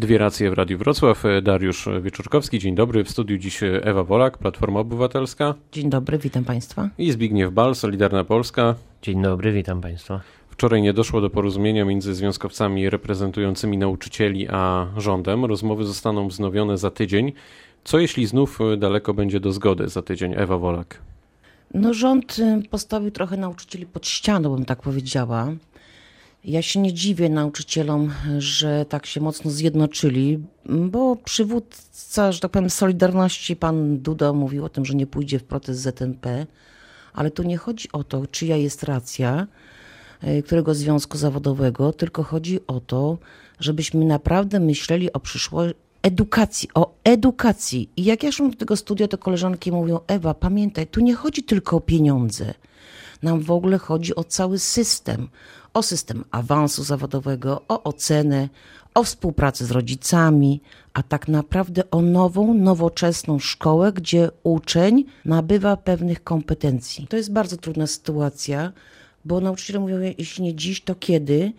Dwie racje w Radiu Wrocław. Dariusz Wieczorkowski, dzień dobry. W studiu dziś Ewa Wolak, Platforma Obywatelska. Dzień dobry, witam Państwa. I Zbigniew Bal, Solidarna Polska. Dzień dobry, witam Państwa. Wczoraj nie doszło do porozumienia między związkowcami reprezentującymi nauczycieli a rządem. Rozmowy zostaną wznowione za tydzień. Co jeśli znów daleko będzie do zgody za tydzień? Ewa Wolak. No rząd y, postawił trochę nauczycieli pod ścianą, bym tak powiedziała. Ja się nie dziwię nauczycielom, że tak się mocno zjednoczyli, bo przywódca, że tak powiem, Solidarności, pan Duda mówił o tym, że nie pójdzie w protest ZNP, ale tu nie chodzi o to, czyja jest racja, y, którego związku zawodowego, tylko chodzi o to, żebyśmy naprawdę myśleli o przyszłości, edukacji, o edukacji. I jak ja szłam do tego studia, to koleżanki mówią, Ewa, pamiętaj, tu nie chodzi tylko o pieniądze. Nam w ogóle chodzi o cały system. O system awansu zawodowego, o ocenę, o współpracę z rodzicami, a tak naprawdę o nową, nowoczesną szkołę, gdzie uczeń nabywa pewnych kompetencji. To jest bardzo trudna sytuacja, bo nauczyciele mówią, jeśli nie dziś, to kiedy?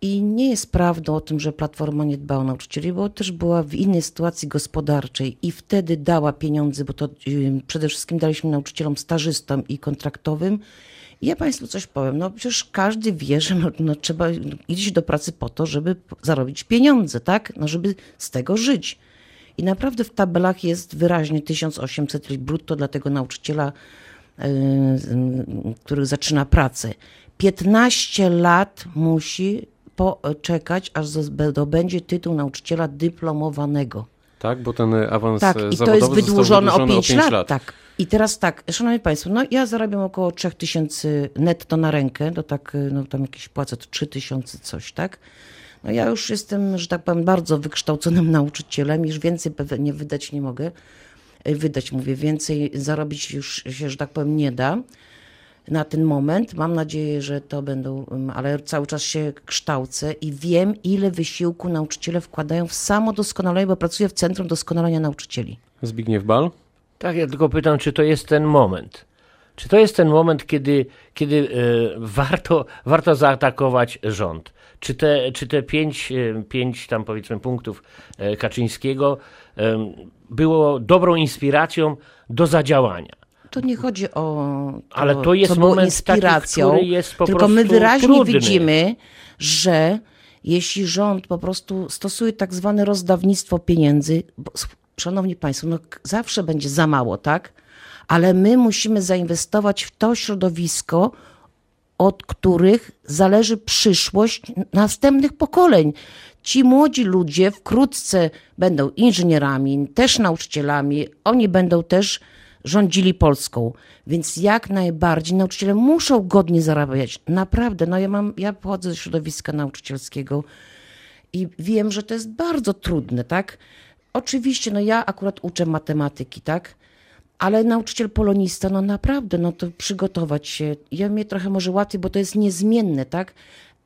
I nie jest prawdą o tym, że Platforma nie dba o nauczycieli, bo też była w innej sytuacji gospodarczej i wtedy dała pieniądze, bo to przede wszystkim daliśmy nauczycielom stażystom i kontraktowym. Ja Państwu coś powiem, no przecież każdy wie, że no, no trzeba iść do pracy po to, żeby zarobić pieniądze, tak? No żeby z tego żyć. I naprawdę w tabelach jest wyraźnie 1800 brutto dla tego nauczyciela, yy, który zaczyna pracę. 15 lat musi poczekać, aż zdobędzie tytuł nauczyciela dyplomowanego. Tak, bo ten awans tak, i to jest wydłużony, o 5 lat. lat. Tak. I teraz tak, szanowni państwo, no ja zarabiam około 3000 netto na rękę, to tak, no tam jakieś płacę to 3000 coś, tak? No ja już jestem, że tak powiem, bardzo wykształconym nauczycielem, już więcej pewnie wydać nie mogę. Wydać, mówię, więcej zarobić już się, że tak powiem, nie da na ten moment. Mam nadzieję, że to będą, ale cały czas się kształcę i wiem, ile wysiłku nauczyciele wkładają w samo doskonalenie, bo pracuję w Centrum Doskonalenia Nauczycieli. Zbigniew Bal? Tak, ja tylko pytam, czy to jest ten moment. Czy to jest ten moment, kiedy, kiedy y, warto, warto zaatakować rząd? Czy te, czy te pięć, y, pięć tam powiedzmy punktów y, Kaczyńskiego było dobrą inspiracją do zadziałania? To nie chodzi o to, Ale to jest co moment inspiracją, taki, jest po tylko my wyraźnie trudny. widzimy, że jeśli rząd po prostu stosuje tak zwane rozdawnictwo pieniędzy, bo, szanowni państwo, no zawsze będzie za mało, tak? Ale my musimy zainwestować w to środowisko, od których zależy przyszłość następnych pokoleń. Ci młodzi ludzie wkrótce będą inżynierami, też nauczycielami, oni będą też rządzili Polską. Więc jak najbardziej nauczyciele muszą godnie zarabiać. Naprawdę, no ja mam, ja pochodzę ze środowiska nauczycielskiego i wiem, że to jest bardzo trudne, tak? Oczywiście, no ja akurat uczę matematyki, tak? Ale nauczyciel polonista, no naprawdę, no to przygotować się. Ja mnie trochę może łatwiej, bo to jest niezmienne, tak?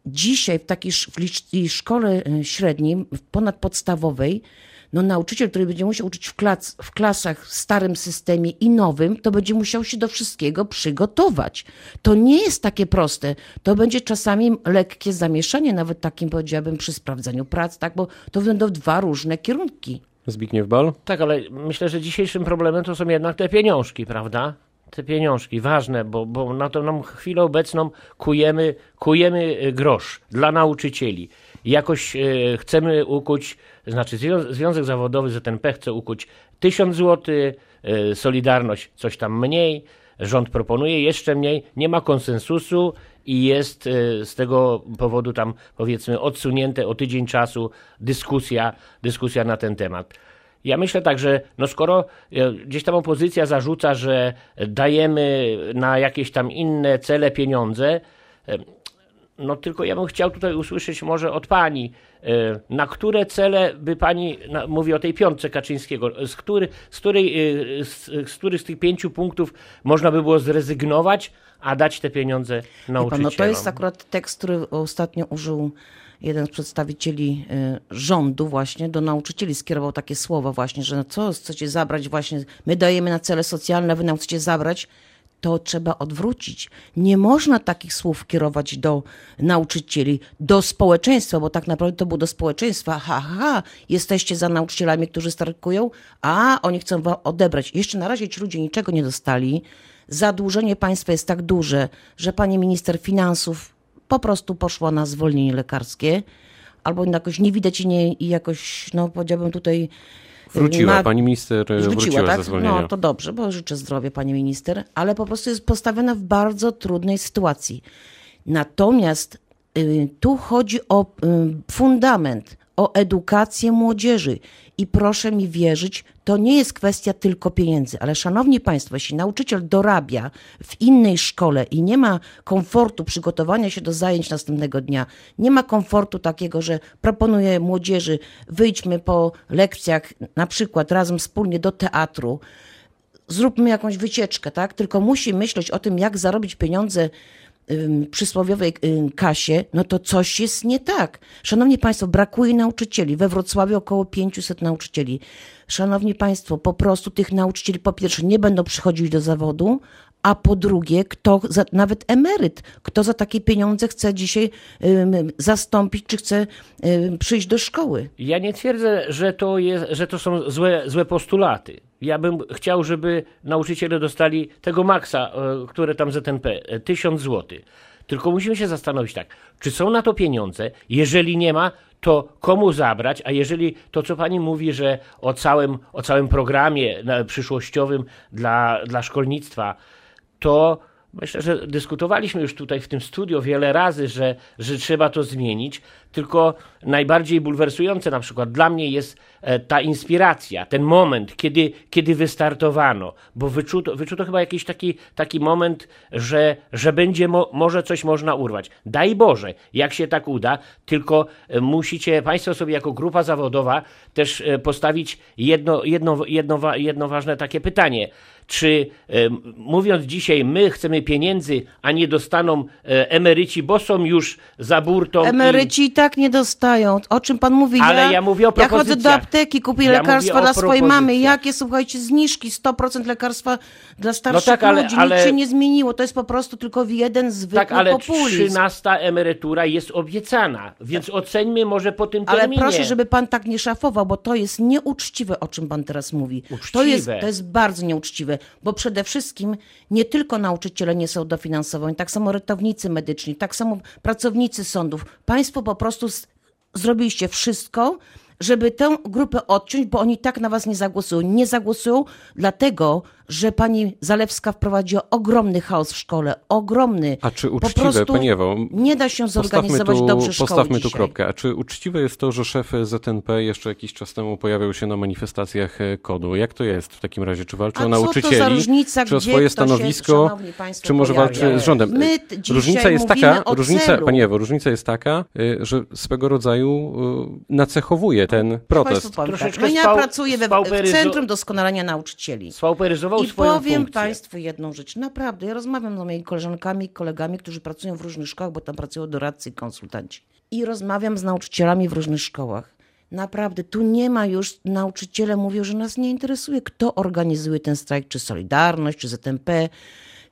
Dzisiaj w takiej w szkole średniej, ponadpodstawowej, no nauczyciel, który będzie musiał uczyć w, klas, w klasach w starym systemie i nowym, to będzie musiał się do wszystkiego przygotować. To nie jest takie proste. To będzie czasami lekkie zamieszanie, nawet takim powiedziałabym przy sprawdzaniu prac, tak, bo to będą dwa różne kierunki. Zbigniew Bal? Tak, ale myślę, że dzisiejszym problemem to są jednak te pieniążki, prawda? Te pieniążki, ważne, bo, bo na tą nam chwilę obecną kujemy, kujemy grosz dla nauczycieli. Jakoś e, chcemy ukuć, znaczy Związek Zawodowy ZNP chce ukuć 1000 zł, e, Solidarność coś tam mniej, rząd proponuje jeszcze mniej, nie ma konsensusu i jest e, z tego powodu tam powiedzmy odsunięte o tydzień czasu dyskusja, dyskusja na ten temat. Ja myślę tak, że no skoro gdzieś tam opozycja zarzuca, że dajemy na jakieś tam inne cele pieniądze, no tylko ja bym chciał tutaj usłyszeć może od pani, na które cele by pani, mówi o tej piątce Kaczyńskiego, z, który, z, której, z, z których z tych pięciu punktów można by było zrezygnować, a dać te pieniądze nauczycielom? No to jest akurat tekst, który ostatnio użył jeden z przedstawicieli rządu właśnie do nauczycieli skierował takie słowa właśnie, że no co chcecie zabrać właśnie, my dajemy na cele socjalne, wy nam chcecie zabrać to trzeba odwrócić. Nie można takich słów kierować do nauczycieli, do społeczeństwa, bo tak naprawdę to było do społeczeństwa. Ha, ha, jesteście za nauczycielami, którzy starkują, a oni chcą wam odebrać. Jeszcze na razie ci ludzie niczego nie dostali. Zadłużenie państwa jest tak duże, że pani minister finansów po prostu poszła na zwolnienie lekarskie, albo jakoś nie widać i, nie, i jakoś, no powiedziałbym tutaj Wróciła, na... pani minister wróciła, wróciła tak? ze zwolnienia. No to dobrze, bo życzę zdrowia pani minister, ale po prostu jest postawiona w bardzo trudnej sytuacji. Natomiast y, tu chodzi o y, fundament, o edukację młodzieży. I proszę mi wierzyć, to nie jest kwestia tylko pieniędzy, ale szanowni Państwo, jeśli nauczyciel dorabia w innej szkole i nie ma komfortu przygotowania się do zajęć następnego dnia, nie ma komfortu takiego, że proponuje młodzieży, wyjdźmy po lekcjach, na przykład razem wspólnie do teatru, zróbmy jakąś wycieczkę, tak? Tylko musi myśleć o tym, jak zarobić pieniądze przysłowiowej kasie, no to coś jest nie tak. Szanowni Państwo, brakuje nauczycieli. We Wrocławiu około 500 nauczycieli. Szanowni Państwo, po prostu tych nauczycieli po pierwsze nie będą przychodzić do zawodu, a po drugie, kto za, nawet emeryt, kto za takie pieniądze chce dzisiaj zastąpić, czy chce przyjść do szkoły. Ja nie twierdzę, że to, jest, że to są złe, złe postulaty. Ja bym chciał, żeby nauczyciele dostali tego maksa, e, które tam ZNP, 1000 e, zł. Tylko musimy się zastanowić tak, czy są na to pieniądze? Jeżeli nie ma, to komu zabrać? A jeżeli to, co pani mówi, że o całym, o całym programie przyszłościowym dla, dla szkolnictwa, to myślę, że dyskutowaliśmy już tutaj w tym studio wiele razy, że, że trzeba to zmienić, tylko najbardziej bulwersujące na przykład dla mnie jest e, ta inspiracja, ten moment, kiedy, kiedy wystartowano, bo wyczuto, wyczuto chyba jakiś taki, taki moment, że, że będzie mo, może coś można urwać. Daj Boże, jak się tak uda, tylko e, musicie Państwo sobie jako grupa zawodowa też e, postawić jedno, jedno, jedno, jedno ważne takie pytanie czy e, mówiąc dzisiaj, my chcemy pieniędzy, a nie dostaną e, emeryci, bo są już za burtą. Emeryci i, tak nie dostają. O czym pan mówi? Ale ja, ja mówię o Ja chodzę do apteki, kupię ja lekarstwa dla swojej mamy. Jakie, słuchajcie, zniżki, 100% lekarstwa dla starszych no tak, ale, ludzi. Ale... Nic się nie zmieniło. To jest po prostu tylko jeden zwykły tak, ale populizm. 13 emerytura jest obiecana, więc tak. oceńmy może po tym terminie. Ale proszę, żeby pan tak nie szafował, bo to jest nieuczciwe, o czym pan teraz mówi. Uczciwe. To jest, to jest bardzo nieuczciwe bo przede wszystkim nie tylko nauczyciele nie są dofinansowani, tak samo ratownicy medyczni, tak samo pracownicy sądów. Państwo po prostu zrobiliście wszystko, żeby tę grupę odciąć, bo oni tak na was nie zagłosują. Nie zagłosują dlatego, że pani Zalewska wprowadziła ogromny chaos w szkole, ogromny. A czy uczciwe, pani Ewo, nie da się zorganizować tu, dobrze szkoły Postawmy dzisiaj. tu kropkę. A czy uczciwe jest to, że szef ZNP jeszcze jakiś czas temu pojawiał się na manifestacjach e, kodu? Jak to jest w takim razie? Czy walczy A o nauczycieli? Różnica, czy o swoje stanowisko? Się, czy może walczy z rządem? My różnica jest taka, różnica, pani Ewo, różnica jest taka, e, że swego rodzaju e, nacechowuje ten protest. Ja, tak. no ja pracuję we, w Centrum Doskonalenia Nauczycieli. I swoją powiem funkcję. Państwu jedną rzecz. Naprawdę, ja rozmawiam z moimi koleżankami, kolegami, którzy pracują w różnych szkołach, bo tam pracują doradcy i konsultanci. I rozmawiam z nauczycielami w różnych szkołach. Naprawdę, tu nie ma już, nauczyciele mówią, że nas nie interesuje, kto organizuje ten strajk, czy Solidarność, czy ZMP,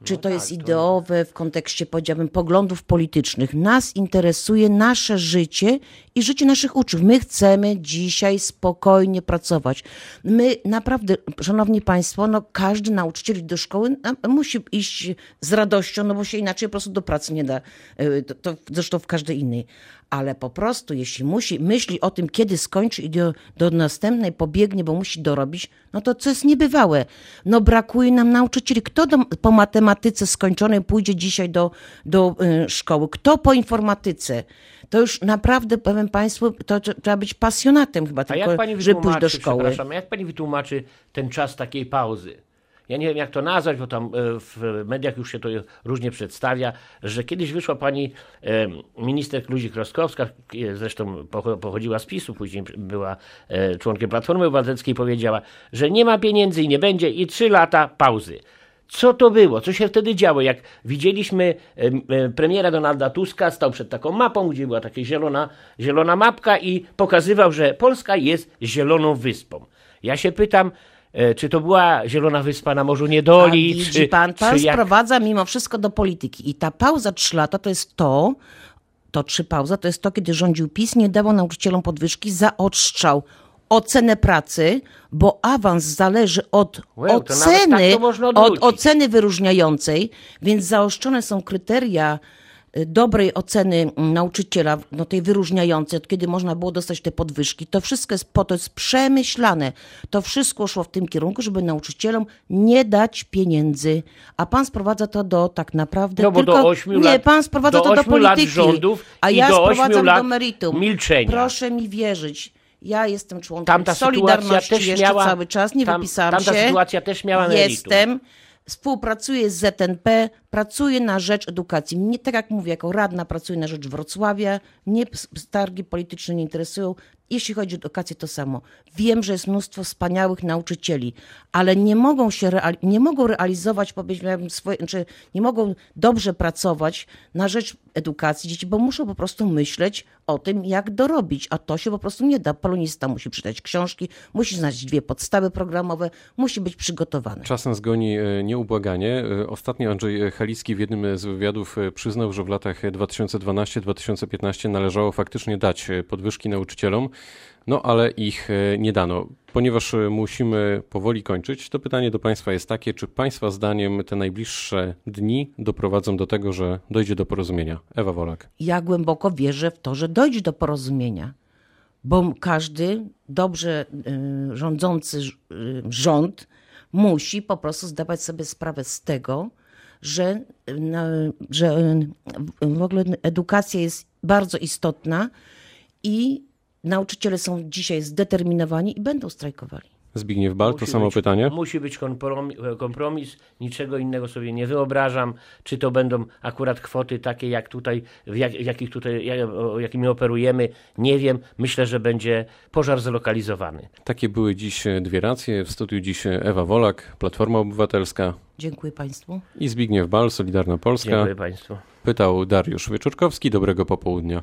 czy no to tak, jest ideowe w kontekście, powiedziałbym, poglądów politycznych. Nas interesuje nasze życie i życie naszych uczniów. My chcemy dzisiaj spokojnie pracować. My naprawdę, szanowni państwo, no każdy nauczyciel do szkoły musi iść z radością, no bo się inaczej po prostu do pracy nie da. E, to, to zresztą w każdej innej ale po prostu, jeśli musi, myśli o tym, kiedy skończy i do, do następnej pobiegnie, bo musi dorobić, no to co jest niebywałe. No brakuje nam nauczycieli. Kto do, po matematyce skończonej pójdzie dzisiaj do, do y, szkoły? Kto po informatyce? To już naprawdę, powiem Państwu, to trzeba być pasjonatem chyba, tylko, żeby pójść do szkoły. Przepraszam, jak Pani wytłumaczy ten czas takiej pauzy? ja nie wiem jak to nazwać, bo tam e, w mediach już się to różnie przedstawia, że kiedyś wyszła pani e, minister Ludzik-Rostkowska, e, zresztą pochodziła z PiSu, później była członkiem Platformy Obywatelskiej, powiedziała, że nie ma pieniędzy i nie będzie i trzy lata pauzy. Co to było? Co się wtedy działo? Jak widzieliśmy premiera Donalda Tuska, stał przed taką mapą, gdzie była taka zielona, zielona mapka i pokazywał, że Polska jest zieloną wyspą. Ja się pytam, e, czy to była Zielona Wyspa na Morzu A Niedoli, widzi czy, pan, pan czy jak... sprowadza mimo wszystko do polityki. I ta pauza trzy lata to jest to, to trzy pauza, to jest to, kiedy rządził PiS, nie dawał nauczycielom podwyżki, zaostrzał ocenę pracy, bo awans zależy od nawet oceny, tak od oceny wyróżniającej, więc zaostrzone są kryteria y, dobrej oceny mm, nauczyciela, no tej wyróżniającej, od kiedy można było dostać te podwyżki. To wszystko jest po to, jest przemyślane. To wszystko szło w tym kierunku, żeby nauczycielom nie dać pieniędzy. A pan sprowadza to do tak naprawdę No bo tylko... do ośmiu nie, lat- pan sprowadza do to do ośmiu lat polityki. rządów a i ja do sprowadzam lat do meritum. milczenia. Proszę mi wierzyć. Ja jestem członkiem Tamta sytuacja Solidarności też jeszcze miała- cały czas, nie tam- wypisałam tamta się. sytuacja też miała. Jestem, współpracuję z ZNP, pracuję na rzecz edukacji. Nie tak jak mówię, jako radna pracuję na rzecz Wrocławia, mnie targi polityczne nie interesują. Jeśli chodzi o edukację, to samo. Wiem, że jest mnóstwo wspaniałych nauczycieli, ale nie mogą się reali- nie mogą realizować, powiedziałabym, swoje, znaczy nie mogą dobrze pracować na rzecz edukacji dzieci, bo muszą po prostu myśleć o tym, jak dorobić, a to się po prostu nie da. Polonista musi czytać książki, musi znać dwie podstawy programowe, musi być przygotowany. Czas nas goni e, nieubłaganie. E, Ostatnio Andrzej Halicki w jednym z wywiadów e, przyznał, że w latach 2012-2015 należało faktycznie dać e, podwyżki nauczycielom, no ale ich e, nie dano. Ponieważ musimy powoli kończyć, to pytanie do Państwa jest takie, czy Państwa zdaniem te najbliższe dni doprowadzą do tego, że dojdzie do porozumienia? Ewa Wolak. ja głęboko wierzę w to, że dojdzie do porozumienia, bo każdy dobrze rządzący rząd musi po prostu zdawać sobie sprawę z tego, że, że w ogóle edukacja jest bardzo istotna i nauczyciele są dzisiaj zdeterminowani i będą strajkowali. Zbigniew Bal, to samo być, pytanie. Musi być kompromis, kompromis, niczego innego sobie nie wyobrażam. Czy to będą akurat kwoty takie, jak tutaj, w jak, jakich tutaj, jak, o, jakimi operujemy, nie wiem. Myślę, że będzie pożar zlokalizowany. Takie były dziś e, dwie racje. W studiu dziś Ewa Wolak, Platforma Obywatelska Dziękuję Państwu. i Zbigniew Bal, Solidarna Polska. Dziękuję Państwu. Pytał Dariusz Wieczorkowski. Dobrego popołudnia.